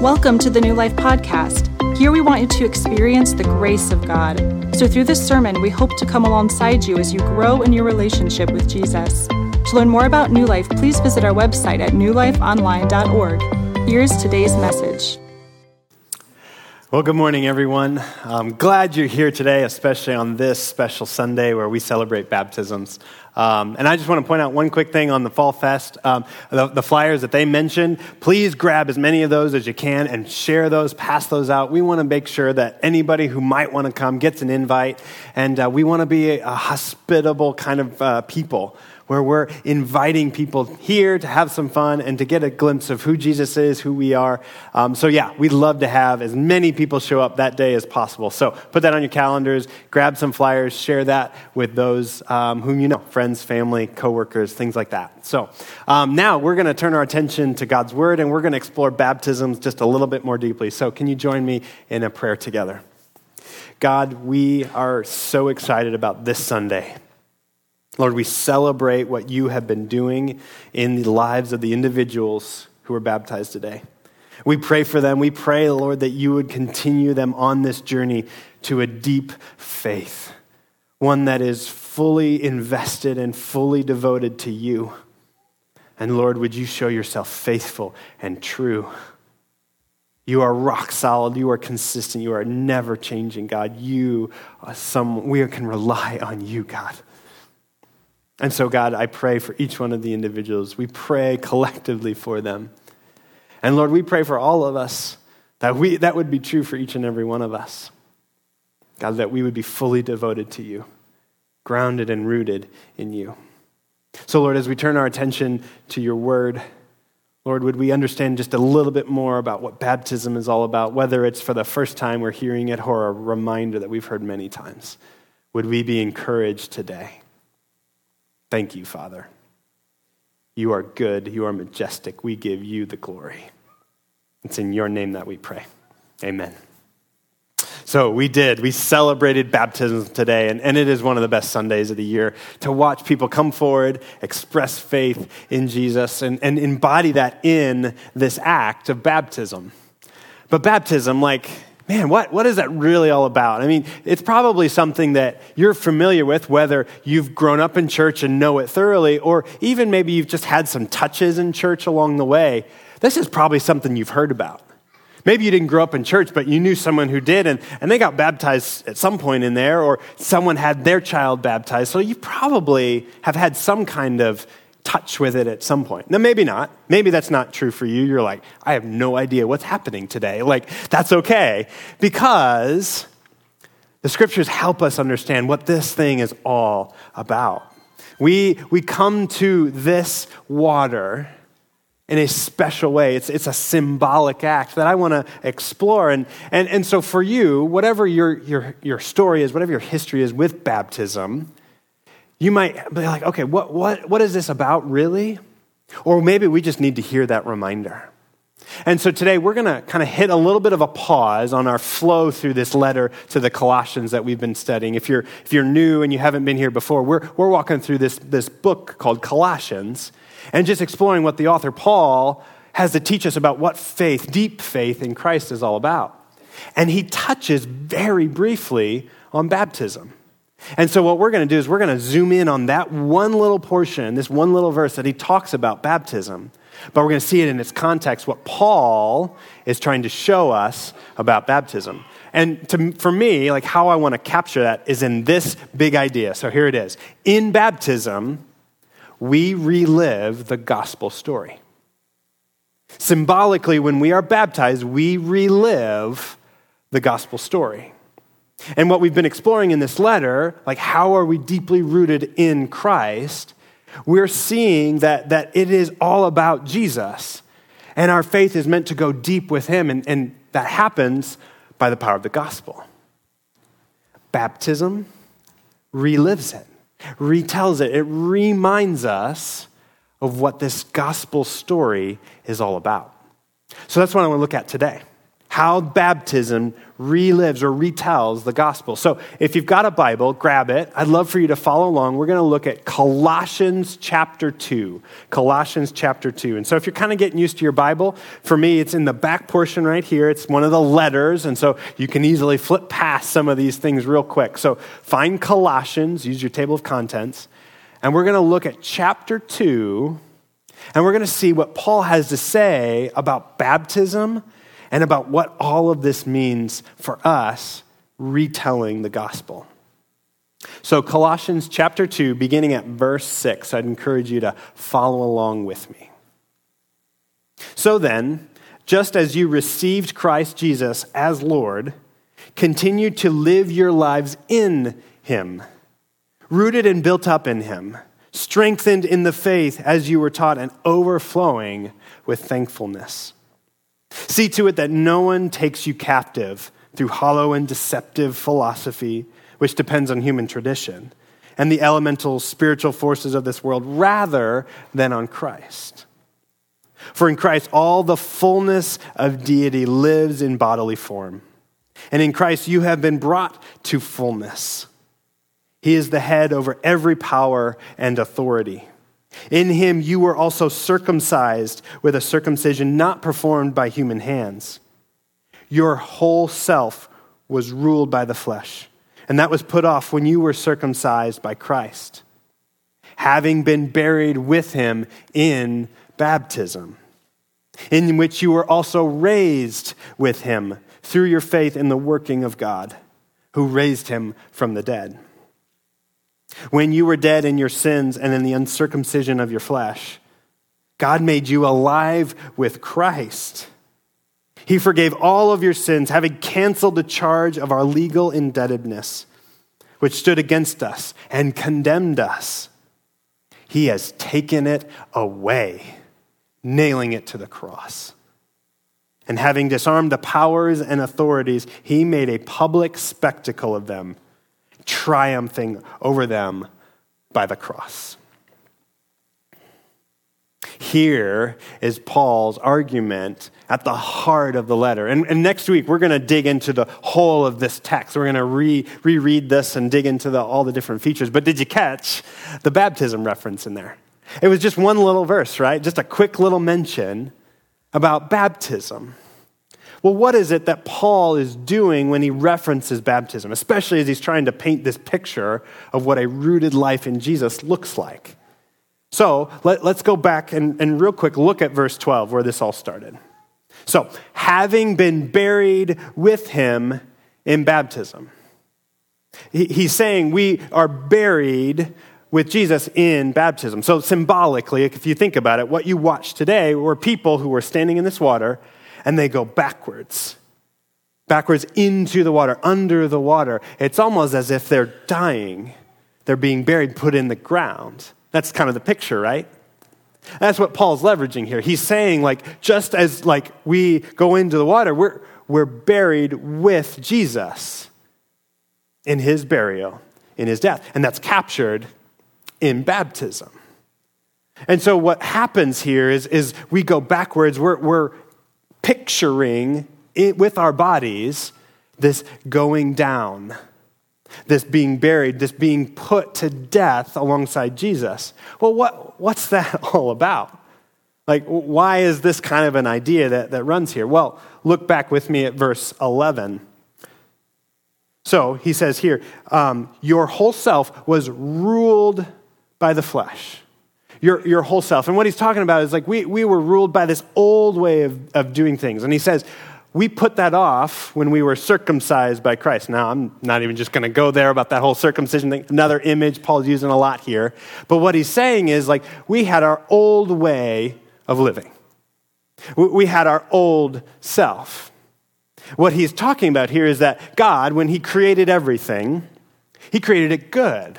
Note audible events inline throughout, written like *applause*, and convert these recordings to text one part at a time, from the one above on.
Welcome to the New Life Podcast. Here we want you to experience the grace of God. So, through this sermon, we hope to come alongside you as you grow in your relationship with Jesus. To learn more about New Life, please visit our website at newlifeonline.org. Here's today's message. Well, good morning, everyone. I'm glad you're here today, especially on this special Sunday where we celebrate baptisms. Um, and I just want to point out one quick thing on the Fall Fest. Um, the, the, flyers that they mentioned, please grab as many of those as you can and share those, pass those out. We want to make sure that anybody who might want to come gets an invite. And uh, we want to be a, a hospitable kind of uh, people where we're inviting people here to have some fun and to get a glimpse of who Jesus is, who we are. Um, so, yeah, we'd love to have as many people show up that day as possible. So, put that on your calendars, grab some flyers, share that with those um, whom you know friends, family, coworkers, things like that. So, um, now we're going to turn our attention to God's Word and we're going to explore baptisms just a little bit more deeply. So, can you join me in a prayer together? God, we are so excited about this Sunday. Lord, we celebrate what you have been doing in the lives of the individuals who are baptized today. We pray for them. We pray, Lord, that you would continue them on this journey to a deep faith, one that is fully invested and fully devoted to you. And Lord, would you show yourself faithful and true? You are rock solid. You are consistent. You are never changing, God. You some, we can rely on you, God. And so, God, I pray for each one of the individuals. We pray collectively for them. And Lord, we pray for all of us that we, that would be true for each and every one of us. God, that we would be fully devoted to you, grounded and rooted in you. So, Lord, as we turn our attention to your word, Lord, would we understand just a little bit more about what baptism is all about, whether it's for the first time we're hearing it or a reminder that we've heard many times? Would we be encouraged today? Thank you, Father. You are good. You are majestic. We give you the glory. It's in your name that we pray. Amen. So we did. We celebrated baptism today, and, and it is one of the best Sundays of the year to watch people come forward, express faith in Jesus, and, and embody that in this act of baptism. But baptism, like man, what, what is that really all about? I mean, it's probably something that you're familiar with, whether you've grown up in church and know it thoroughly, or even maybe you've just had some touches in church along the way. This is probably something you've heard about. Maybe you didn't grow up in church, but you knew someone who did, and, and they got baptized at some point in there, or someone had their child baptized. So you probably have had some kind of touch with it at some point. Now, maybe not. Maybe that's not true for you. You're like, I have no idea what's happening today. Like, that's okay because the scriptures help us understand what this thing is all about. We, we come to this water in a special way. It's, it's a symbolic act that I want to explore. And, and, and so, for you, whatever your, your, your story is, whatever your history is with baptism, you might be like, okay, what, what, what is this about really? Or maybe we just need to hear that reminder. And so today we're going to kind of hit a little bit of a pause on our flow through this letter to the Colossians that we've been studying. If you're, if you're new and you haven't been here before, we're, we're walking through this, this book called Colossians and just exploring what the author Paul has to teach us about what faith, deep faith in Christ, is all about. And he touches very briefly on baptism. And so, what we're going to do is we're going to zoom in on that one little portion, this one little verse that he talks about baptism. But we're going to see it in its context, what Paul is trying to show us about baptism. And to, for me, like how I want to capture that is in this big idea. So here it is. In baptism, we relive the gospel story. Symbolically, when we are baptized, we relive the gospel story. And what we've been exploring in this letter, like how are we deeply rooted in Christ, we're seeing that, that it is all about Jesus. And our faith is meant to go deep with Him, and, and that happens by the power of the gospel. Baptism relives it, retells it, it reminds us of what this gospel story is all about. So that's what I want to look at today. How baptism relives or retells the gospel. So if you've got a Bible, grab it. I'd love for you to follow along. We're going to look at Colossians chapter 2. Colossians chapter 2. And so if you're kind of getting used to your Bible, for me, it's in the back portion right here. It's one of the letters. And so you can easily flip past some of these things real quick. So find Colossians, use your table of contents. And we're going to look at chapter 2. And we're going to see what Paul has to say about baptism and about what all of this means for us retelling the gospel. So, Colossians chapter 2, beginning at verse 6, I'd encourage you to follow along with me. So then, just as you received Christ Jesus as Lord, continue to live your lives in him, rooted and built up in him, strengthened in the faith as you were taught, and overflowing with thankfulness. See to it that no one takes you captive through hollow and deceptive philosophy, which depends on human tradition, and the elemental spiritual forces of this world, rather than on Christ. For in Christ, all the fullness of deity lives in bodily form. And in Christ, you have been brought to fullness. He is the head over every power and authority. In him you were also circumcised with a circumcision not performed by human hands. Your whole self was ruled by the flesh, and that was put off when you were circumcised by Christ, having been buried with him in baptism, in which you were also raised with him through your faith in the working of God, who raised him from the dead. When you were dead in your sins and in the uncircumcision of your flesh, God made you alive with Christ. He forgave all of your sins, having canceled the charge of our legal indebtedness, which stood against us and condemned us. He has taken it away, nailing it to the cross. And having disarmed the powers and authorities, he made a public spectacle of them triumphing over them by the cross. Here is Paul's argument at the heart of the letter. And, and next week, we're going to dig into the whole of this text. We're going to re, reread this and dig into the, all the different features. But did you catch the baptism reference in there? It was just one little verse, right? Just a quick little mention about baptism. Well, what is it that Paul is doing when he references baptism, especially as he's trying to paint this picture of what a rooted life in Jesus looks like? So let, us go back and, and real quick look at verse 12 where this all started. So, having been buried with him in baptism, he, he's saying we are buried with Jesus in baptism. So, symbolically, if you think about it, what you watch today were people who were standing in this water and they go backwards, backwards into the water, under the water. It's almost as if they're dying. They're being buried, put in the ground. That's kind of the picture, right? That's what Paul's leveraging here. He's saying, like, just as like we go into the water, we're, we're buried with Jesus in his burial, in his death. And that's captured in baptism. And so what happens here is, is we go backwards. We're, we're picturing it with our bodies this going down, this being buried, this being put to death alongside Jesus. Well, what, what's that *laughs* all about? Like, why is this kind of an idea that, that runs here? Well, look back with me at verse 11. So he says here, um, Your whole self was ruled by the flesh your, your whole self. And what he's talking about is like we, we were ruled by this old way of, of doing things. And he says, we put that off when we were circumcised by Christ. Now, I'm not even just going to go there about that whole circumcision thing. Another image Paul's using a lot here. But what he's saying is like we had our old way of living, we had our old self. What he's talking about here is that God, when he created everything, he created it good.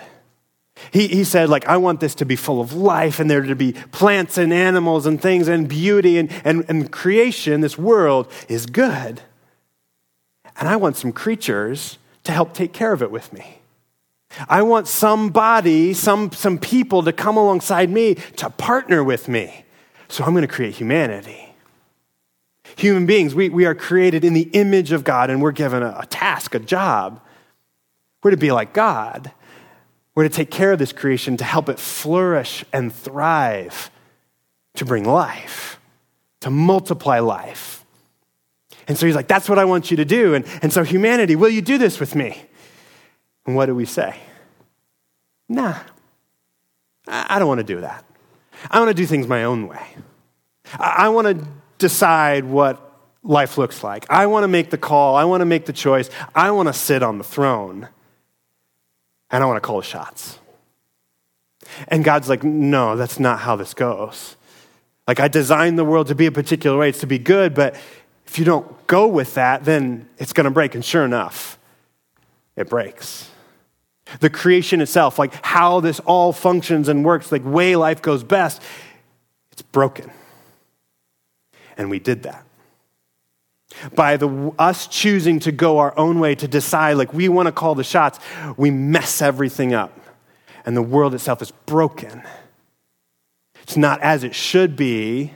He, he said, like, I want this to be full of life and there to be plants and animals and things and beauty and, and, and creation. This world is good. And I want some creatures to help take care of it with me. I want somebody, some, some people to come alongside me to partner with me. So I'm going to create humanity. Human beings, we, we are created in the image of God and we're given a, a task, a job. We're to be like God. We're to take care of this creation to help it flourish and thrive, to bring life, to multiply life. And so he's like, That's what I want you to do. And, and so, humanity, will you do this with me? And what do we say? Nah, I don't want to do that. I want to do things my own way. I want to decide what life looks like. I want to make the call. I want to make the choice. I want to sit on the throne. And I want to call the shots. And God's like, no, that's not how this goes. Like, I designed the world to be a particular way, it's to be good, but if you don't go with that, then it's going to break. And sure enough, it breaks. The creation itself, like how this all functions and works, like way life goes best, it's broken. And we did that. By the, us choosing to go our own way, to decide, like we want to call the shots, we mess everything up. And the world itself is broken. It's not as it should be,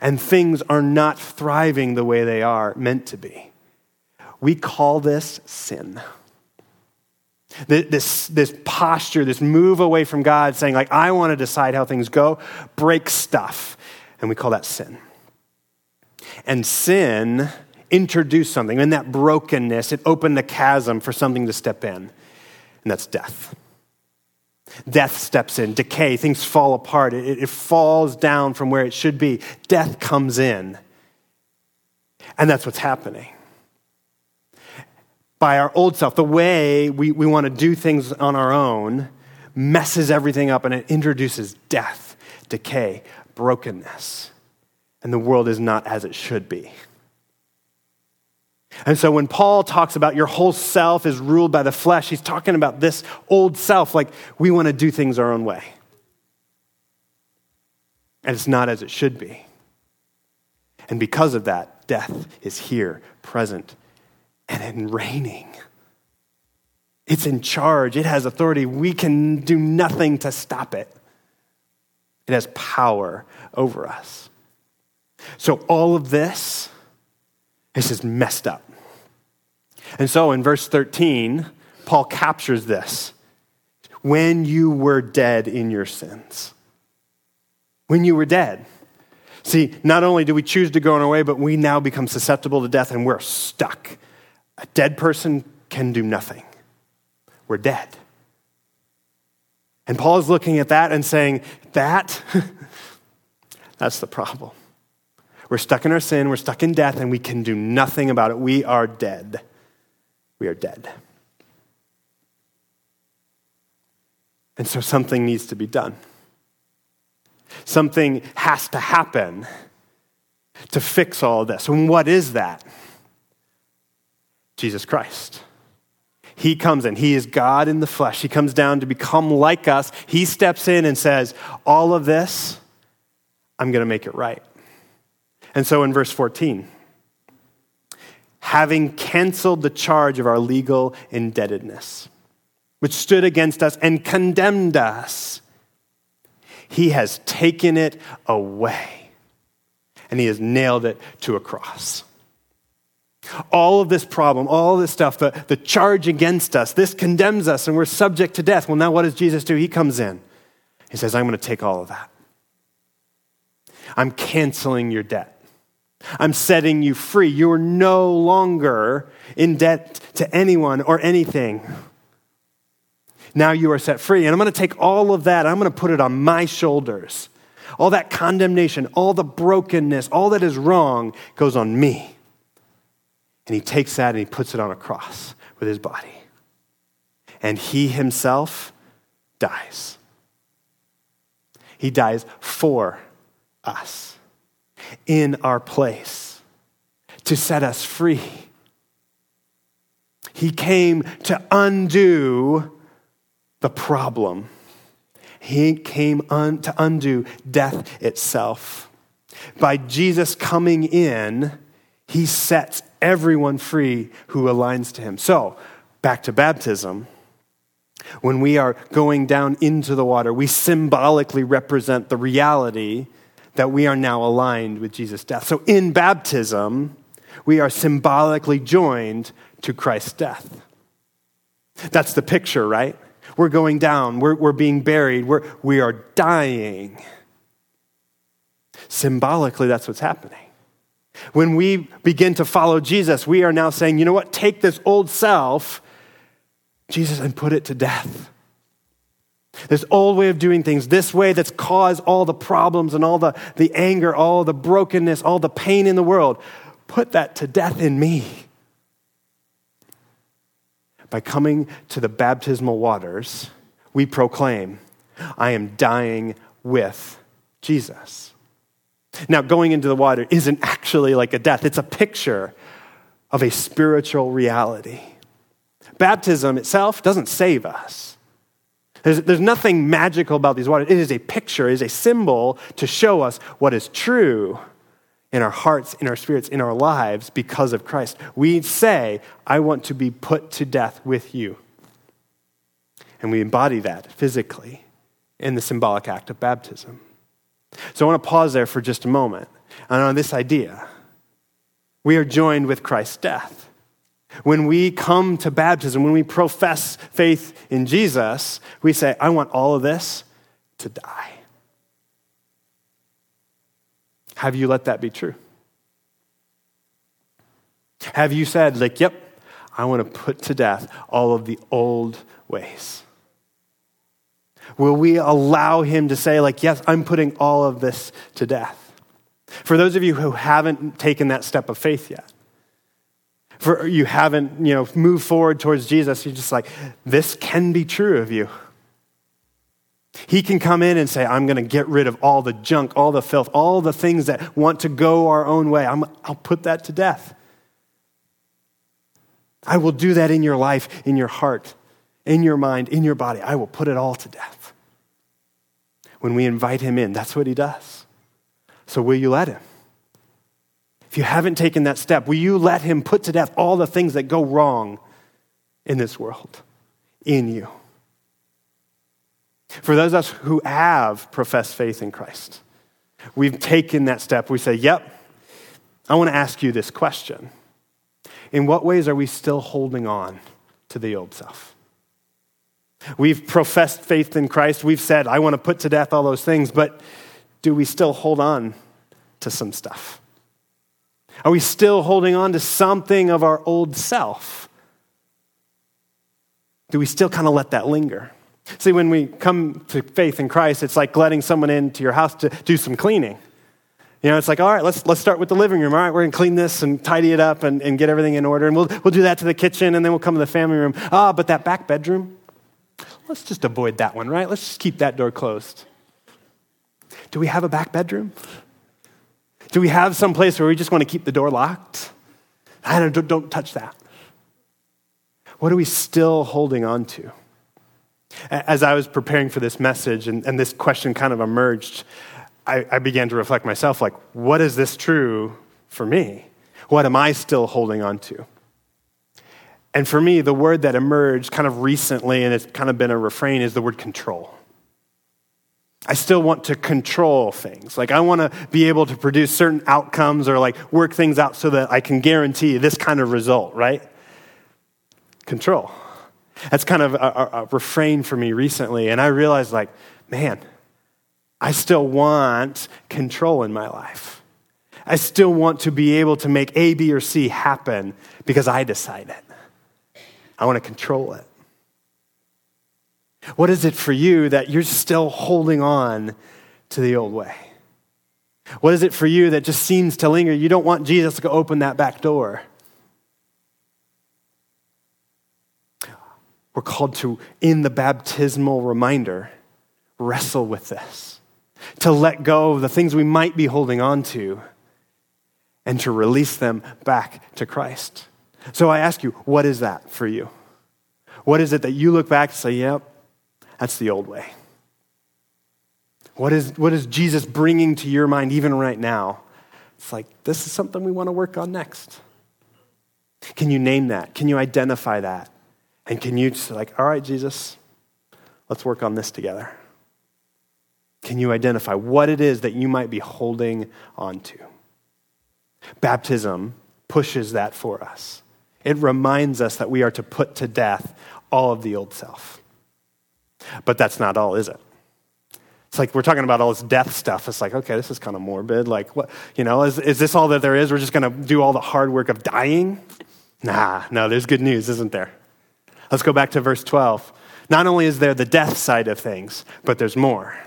and things are not thriving the way they are meant to be. We call this sin. This, this posture, this move away from God, saying, like, I want to decide how things go, breaks stuff. And we call that sin. And sin introduced something. In that brokenness, it opened the chasm for something to step in, and that's death. Death steps in, decay, things fall apart, it, it falls down from where it should be. Death comes in. And that's what's happening by our old self, the way we, we want to do things on our own, messes everything up and it introduces death, decay, brokenness. And the world is not as it should be. And so when Paul talks about your whole self is ruled by the flesh, he's talking about this old self, like we want to do things our own way. And it's not as it should be. And because of that, death is here, present, and in reigning. It's in charge, it has authority. We can do nothing to stop it. It has power over us. So, all of this this is just messed up. And so, in verse 13, Paul captures this when you were dead in your sins. When you were dead. See, not only do we choose to go on our way, but we now become susceptible to death and we're stuck a dead person can do nothing. We're dead. And Paul is looking at that and saying, That, *laughs* that's the problem. We're stuck in our sin, we're stuck in death, and we can do nothing about it. We are dead. We are dead. And so something needs to be done. Something has to happen to fix all this. And what is that? Jesus Christ. He comes in. He is God in the flesh. He comes down to become like us. He steps in and says, All of this, I'm going to make it right. And so in verse 14, having canceled the charge of our legal indebtedness, which stood against us and condemned us, he has taken it away and he has nailed it to a cross. All of this problem, all this stuff, the, the charge against us, this condemns us and we're subject to death. Well, now what does Jesus do? He comes in. He says, I'm going to take all of that. I'm canceling your debt. I'm setting you free. You're no longer in debt to anyone or anything. Now you are set free. And I'm going to take all of that, I'm going to put it on my shoulders. All that condemnation, all the brokenness, all that is wrong goes on me. And he takes that and he puts it on a cross with his body. And he himself dies. He dies for us, in our place, to set us free. He came to undo the problem. He came un- to undo death itself. By Jesus coming in, he sets everyone free who aligns to him. So, back to baptism. When we are going down into the water, we symbolically represent the reality that we are now aligned with Jesus' death. So in baptism, we are symbolically joined to Christ's death. That's the picture, right? We're going down, we're, we're being buried, we're, we are dying. Symbolically, that's what's happening. When we begin to follow Jesus, we are now saying, you know what? Take this old self, Jesus, and put it to death. This old way of doing things, this way that's caused all the problems and all the, the anger, all the brokenness, all the pain in the world, put that to death in me. By coming to the baptismal waters, we proclaim, I am dying with Jesus. Now, going into the water isn't actually like a death, it's a picture of a spiritual reality. Baptism itself doesn't save us. There's, there's nothing magical about these waters. It is a picture, it is a symbol to show us what is true in our hearts, in our spirits, in our lives because of Christ. We say, I want to be put to death with you. And we embody that physically in the symbolic act of baptism. So I want to pause there for just a moment and on this idea. We are joined with Christ's death. When we come to baptism, when we profess faith in Jesus, we say, I want all of this to die. Have you let that be true? Have you said, like, yep, I want to put to death all of the old ways? Will we allow him to say, like, yes, I'm putting all of this to death? For those of you who haven't taken that step of faith yet, for you haven't, you know, moved forward towards Jesus, you're just like, this can be true of you. He can come in and say, I'm going to get rid of all the junk, all the filth, all the things that want to go our own way. i will put that to death. I will do that in your life, in your heart, in your mind, in your body. I will put it all to death. When we invite him in, that's what he does. So, will you let him? If you haven't taken that step, will you let him put to death all the things that go wrong in this world, in you? For those of us who have professed faith in Christ, we've taken that step. We say, Yep, I want to ask you this question. In what ways are we still holding on to the old self? We've professed faith in Christ. We've said, I want to put to death all those things, but do we still hold on to some stuff? Are we still holding on to something of our old self? Do we still kind of let that linger? See, when we come to faith in Christ, it's like letting someone into your house to do some cleaning. You know, it's like, all right, let's, let's start with the living room. All right, we're going to clean this and tidy it up and, and get everything in order. And we'll, we'll do that to the kitchen, and then we'll come to the family room. Ah, but that back bedroom, let's just avoid that one, right? Let's just keep that door closed. Do we have a back bedroom? Do we have some place where we just want to keep the door locked? I don't, don't touch that. What are we still holding on to? As I was preparing for this message and, and this question kind of emerged, I, I began to reflect myself like, what is this true for me? What am I still holding on to? And for me, the word that emerged kind of recently, and it's kind of been a refrain, is the word control. I still want to control things. Like, I want to be able to produce certain outcomes or like work things out so that I can guarantee this kind of result, right? Control. That's kind of a, a, a refrain for me recently. And I realized, like, man, I still want control in my life. I still want to be able to make A, B, or C happen because I decide it. I want to control it. What is it for you that you're still holding on to the old way? What is it for you that just seems to linger? You don't want Jesus to open that back door. We're called to, in the baptismal reminder, wrestle with this, to let go of the things we might be holding on to, and to release them back to Christ. So I ask you, what is that for you? What is it that you look back and say, yep, that's the old way? What is, what is Jesus bringing to your mind even right now? It's like, this is something we want to work on next. Can you name that? Can you identify that? And can you just like, all right, Jesus, let's work on this together? Can you identify what it is that you might be holding on to? Baptism pushes that for us. It reminds us that we are to put to death all of the old self. But that's not all, is it? It's like we're talking about all this death stuff. It's like, okay, this is kind of morbid. Like, what, you know, is, is this all that there is? We're just going to do all the hard work of dying? Nah, no, there's good news, isn't there? Let's go back to verse 12. Not only is there the death side of things, but there's more.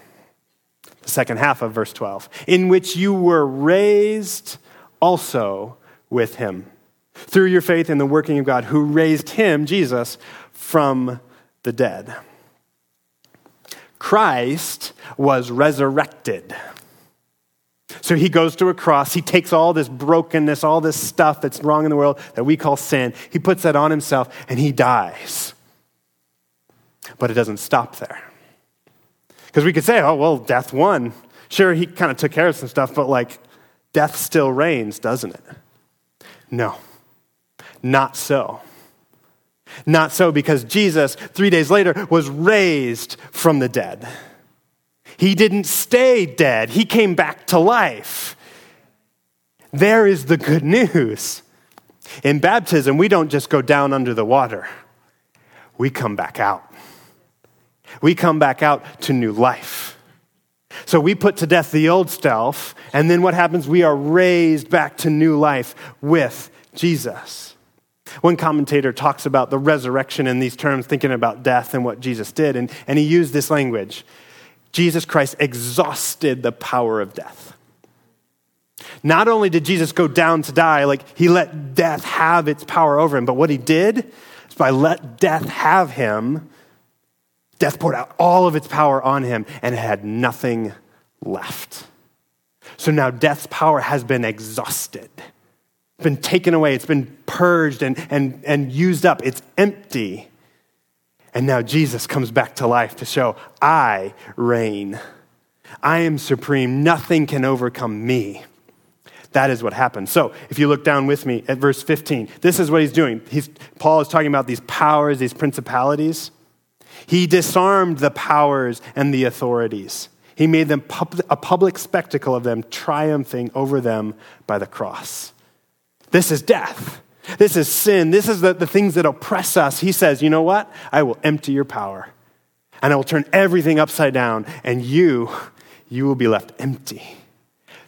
The second half of verse 12, in which you were raised also with him through your faith in the working of God who raised him, Jesus, from the dead. Christ was resurrected. So he goes to a cross. He takes all this brokenness, all this stuff that's wrong in the world that we call sin. He puts that on himself and he dies. But it doesn't stop there. Because we could say, oh, well, death won. Sure, he kind of took care of some stuff, but like, death still reigns, doesn't it? No, not so. Not so, because Jesus, three days later, was raised from the dead. He didn't stay dead, he came back to life. There is the good news. In baptism, we don't just go down under the water, we come back out. We come back out to new life. So we put to death the old self, and then what happens? We are raised back to new life with Jesus. One commentator talks about the resurrection in these terms, thinking about death and what Jesus did, and, and he used this language Jesus Christ exhausted the power of death. Not only did Jesus go down to die, like he let death have its power over him, but what he did is by let death have him, death poured out all of its power on him and had nothing left. So now death's power has been exhausted been taken away, it's been purged and, and, and used up, it's empty. And now Jesus comes back to life to show, I reign. I am supreme. Nothing can overcome me. That is what happened. So, if you look down with me at verse 15, this is what he's doing. He's, Paul is talking about these powers, these principalities. He disarmed the powers and the authorities. He made them pub- a public spectacle of them, triumphing over them by the cross. This is death. This is sin. This is the, the things that oppress us. He says, You know what? I will empty your power and I will turn everything upside down, and you, you will be left empty.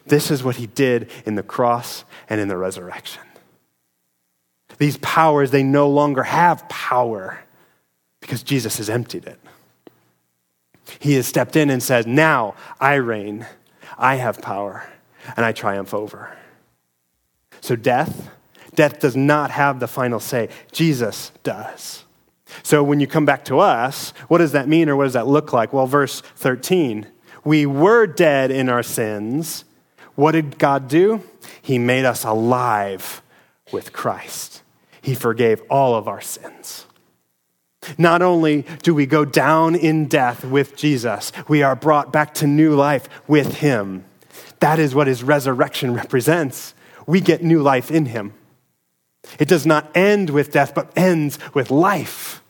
This is what he did in the cross and in the resurrection. These powers, they no longer have power because Jesus has emptied it. He has stepped in and said, Now I reign, I have power, and I triumph over. So, death, death does not have the final say. Jesus does. So, when you come back to us, what does that mean or what does that look like? Well, verse 13 we were dead in our sins. What did God do? He made us alive with Christ. He forgave all of our sins. Not only do we go down in death with Jesus, we are brought back to new life with him. That is what his resurrection represents we get new life in him. It does not end with death, but ends with life.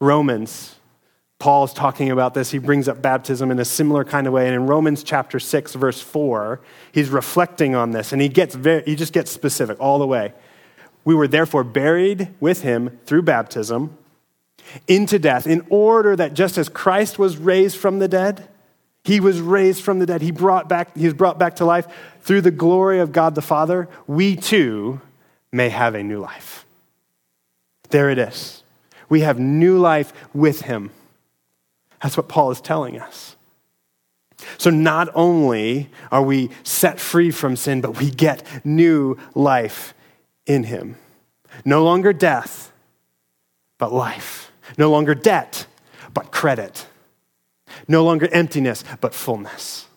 Romans, Paul's talking about this. He brings up baptism in a similar kind of way. And in Romans chapter 6, verse 4, he's reflecting on this and he, gets very, he just gets specific all the way. We were therefore buried with him through baptism into death, in order that just as Christ was raised from the dead, he was raised from the dead. He brought back, he was brought back to life through the glory of God the Father. We too may have a new life. There it is. We have new life with him. That's what Paul is telling us. So not only are we set free from sin, but we get new life in him. No longer death, but life. No longer debt, but credit. No longer emptiness, but fullness.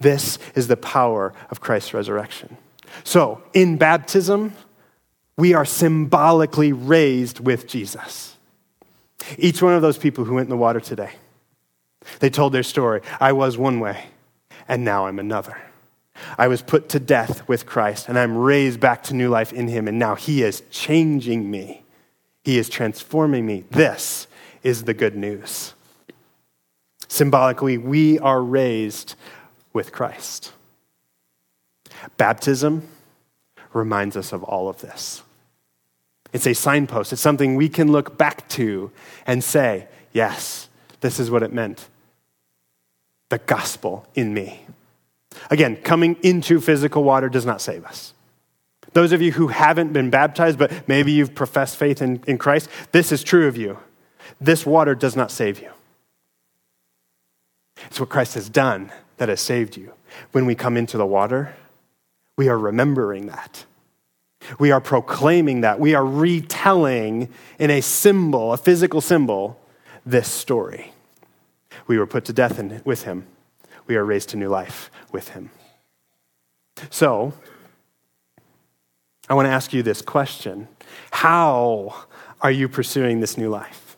This is the power of Christ's resurrection. So, in baptism, we are symbolically raised with Jesus. Each one of those people who went in the water today, they told their story. I was one way, and now I'm another. I was put to death with Christ, and I'm raised back to new life in Him, and now He is changing me. He is transforming me. This is the good news. Symbolically, we are raised with Christ. Baptism reminds us of all of this. It's a signpost, it's something we can look back to and say, yes, this is what it meant. The gospel in me. Again, coming into physical water does not save us. Those of you who haven't been baptized, but maybe you've professed faith in, in Christ, this is true of you. This water does not save you. It's what Christ has done that has saved you. When we come into the water, we are remembering that. We are proclaiming that. We are retelling in a symbol, a physical symbol, this story. We were put to death in, with him. We are raised to new life with him. So, I want to ask you this question How are you pursuing this new life?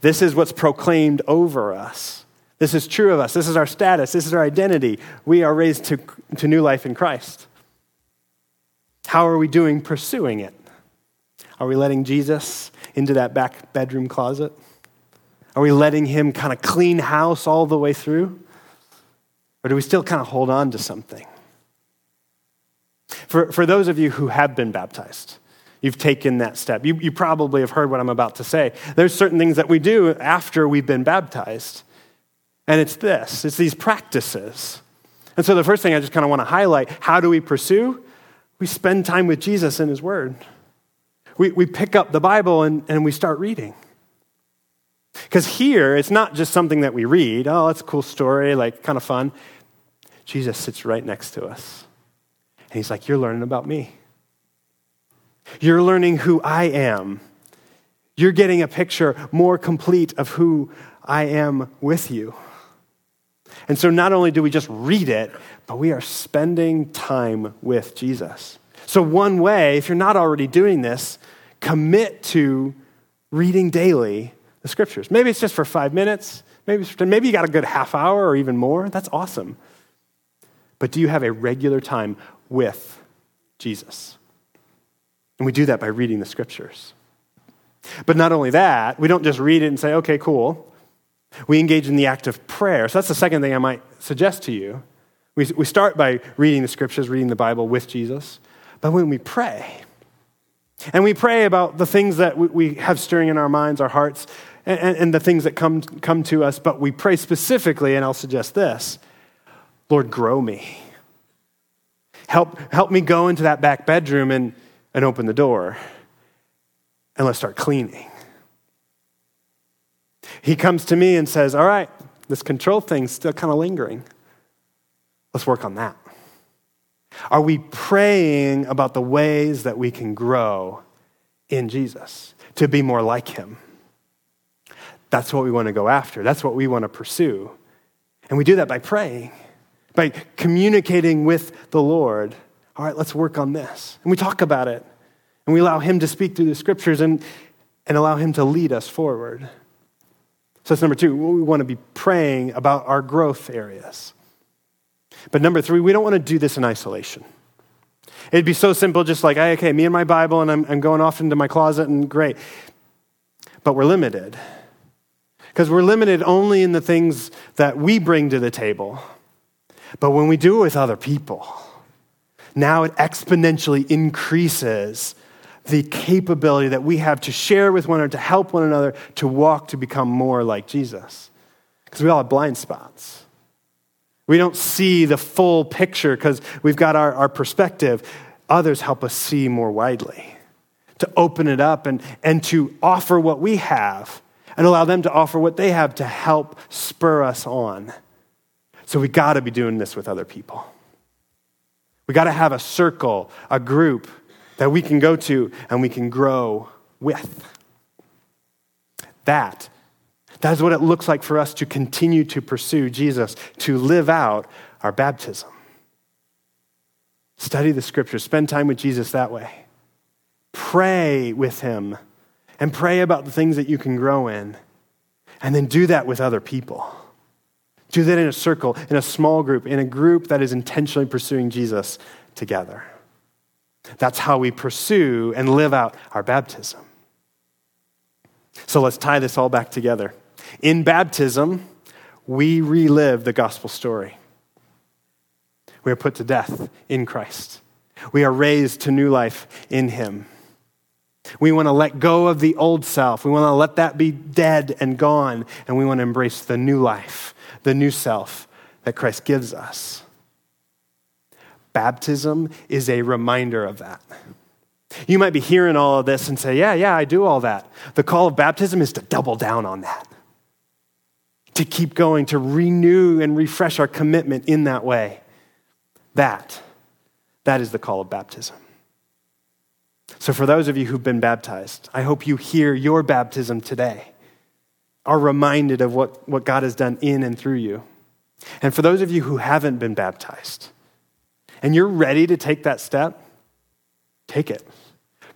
This is what's proclaimed over us. This is true of us. This is our status. This is our identity. We are raised to, to new life in Christ. How are we doing pursuing it? Are we letting Jesus into that back bedroom closet? Are we letting him kind of clean house all the way through? Or do we still kind of hold on to something? For, for those of you who have been baptized, you've taken that step. You, you probably have heard what I'm about to say. There's certain things that we do after we've been baptized. And it's this it's these practices. And so the first thing I just kind of want to highlight how do we pursue? We spend time with Jesus and His Word. We, we pick up the Bible and, and we start reading. Because here, it's not just something that we read, oh, it's a cool story, like kind of fun. Jesus sits right next to us. And He's like, You're learning about me. You're learning who I am. You're getting a picture more complete of who I am with you. And so not only do we just read it, but we are spending time with Jesus. So, one way, if you're not already doing this, commit to reading daily the scriptures. Maybe it's just for five minutes, maybe, maybe you got a good half hour or even more. That's awesome. But do you have a regular time with Jesus? And we do that by reading the scriptures. But not only that, we don't just read it and say, okay, cool. We engage in the act of prayer. So that's the second thing I might suggest to you. We, we start by reading the scriptures, reading the Bible with Jesus. But when we pray, and we pray about the things that we have stirring in our minds, our hearts, and, and the things that come, come to us, but we pray specifically, and I'll suggest this Lord, grow me. Help, help me go into that back bedroom and, and open the door, and let's start cleaning. He comes to me and says, All right, this control thing's still kind of lingering. Let's work on that. Are we praying about the ways that we can grow in Jesus to be more like him? That's what we want to go after. That's what we want to pursue. And we do that by praying, by communicating with the Lord. All right, let's work on this. And we talk about it. And we allow Him to speak through the scriptures and, and allow Him to lead us forward. So that's number two. We want to be praying about our growth areas. But number three, we don't want to do this in isolation. It'd be so simple, just like, okay, me and my Bible, and I'm, I'm going off into my closet, and great. But we're limited. Because we're limited only in the things that we bring to the table. But when we do it with other people, now it exponentially increases the capability that we have to share with one another, to help one another, to walk to become more like Jesus. Because we all have blind spots. We don't see the full picture because we've got our, our perspective. Others help us see more widely, to open it up and, and to offer what we have and allow them to offer what they have to help spur us on. So we got to be doing this with other people. We got to have a circle, a group that we can go to and we can grow with. That, that is what it looks like for us to continue to pursue Jesus, to live out our baptism. Study the scriptures, spend time with Jesus that way. Pray with him and pray about the things that you can grow in. And then do that with other people. Do that in a circle, in a small group, in a group that is intentionally pursuing Jesus together. That's how we pursue and live out our baptism. So let's tie this all back together. In baptism, we relive the gospel story. We are put to death in Christ. We are raised to new life in Him. We want to let go of the old self. We want to let that be dead and gone, and we want to embrace the new life, the new self that Christ gives us. Baptism is a reminder of that. You might be hearing all of this and say, Yeah, yeah, I do all that. The call of baptism is to double down on that, to keep going, to renew and refresh our commitment in that way. That, that is the call of baptism. So, for those of you who've been baptized, I hope you hear your baptism today, are reminded of what, what God has done in and through you. And for those of you who haven't been baptized, and you're ready to take that step, take it.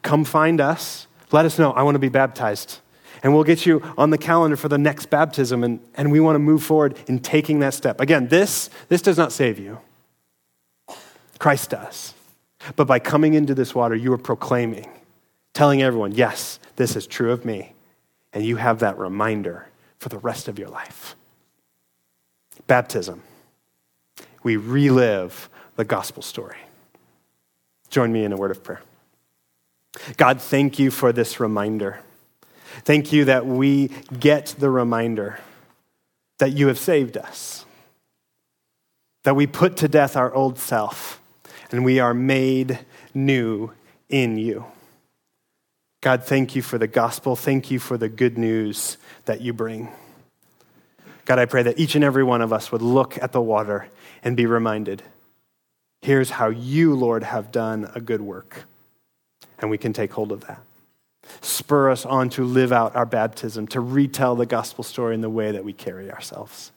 Come find us. Let us know, I want to be baptized. And we'll get you on the calendar for the next baptism, and, and we want to move forward in taking that step. Again, this, this does not save you, Christ does. But by coming into this water, you are proclaiming, telling everyone, yes, this is true of me. And you have that reminder for the rest of your life. Baptism. We relive the gospel story. Join me in a word of prayer. God, thank you for this reminder. Thank you that we get the reminder that you have saved us, that we put to death our old self, and we are made new in you. God, thank you for the gospel. Thank you for the good news that you bring. God, I pray that each and every one of us would look at the water and be reminded here's how you, Lord, have done a good work. And we can take hold of that. Spur us on to live out our baptism, to retell the gospel story in the way that we carry ourselves.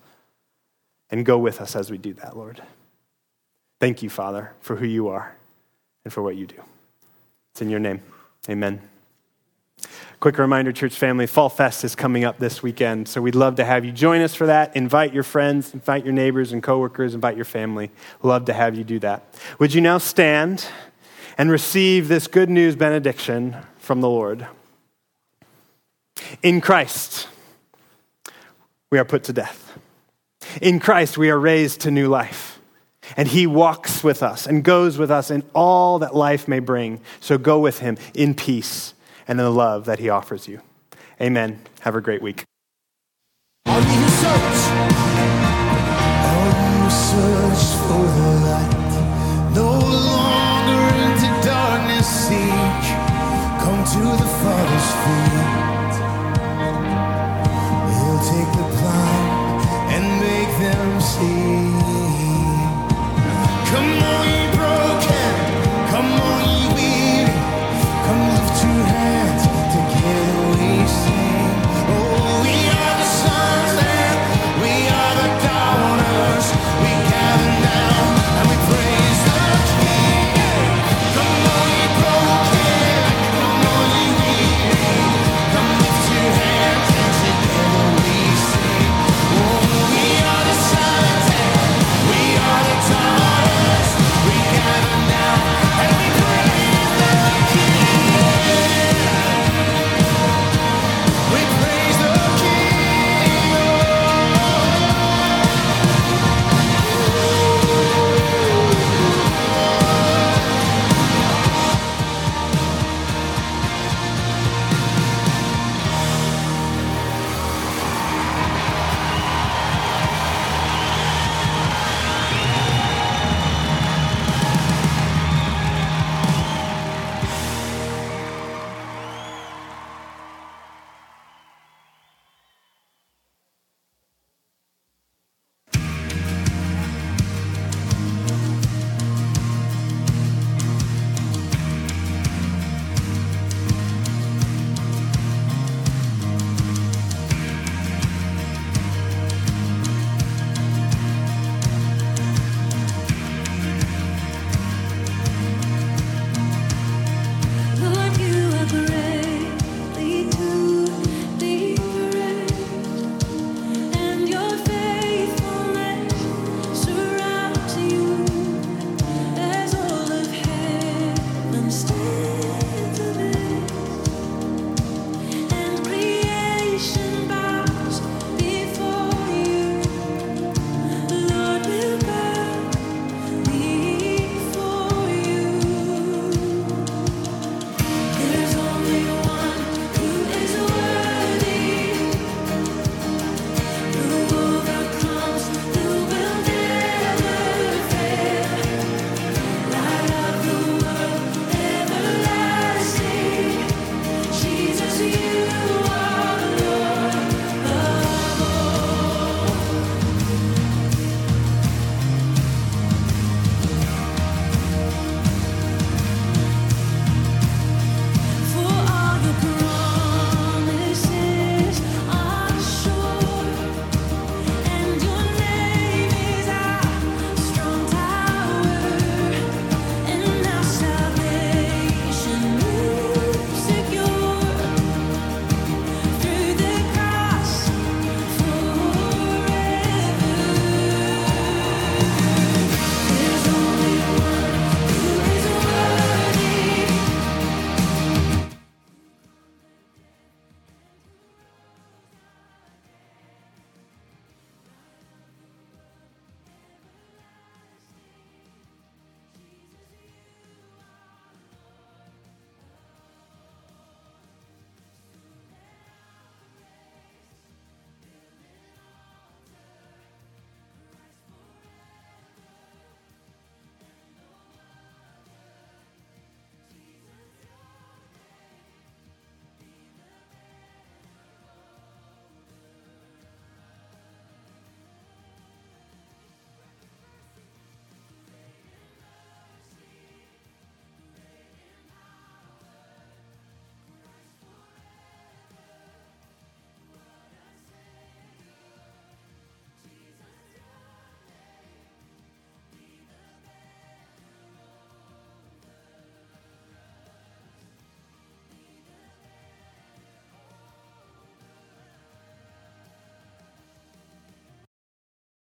And go with us as we do that, Lord. Thank you, Father, for who you are and for what you do. It's in your name. Amen. Quick reminder, church family, Fall Fest is coming up this weekend, so we'd love to have you join us for that. Invite your friends, invite your neighbors and coworkers, invite your family. Love to have you do that. Would you now stand and receive this good news benediction from the Lord? In Christ, we are put to death. In Christ, we are raised to new life. And he walks with us and goes with us in all that life may bring. So go with him in peace and in the love that he offers you. Amen. Have a great week. Are you search? Are you search for the light? No longer into darkness seek. Come to the Father's feet. He'll take the blind and make them see.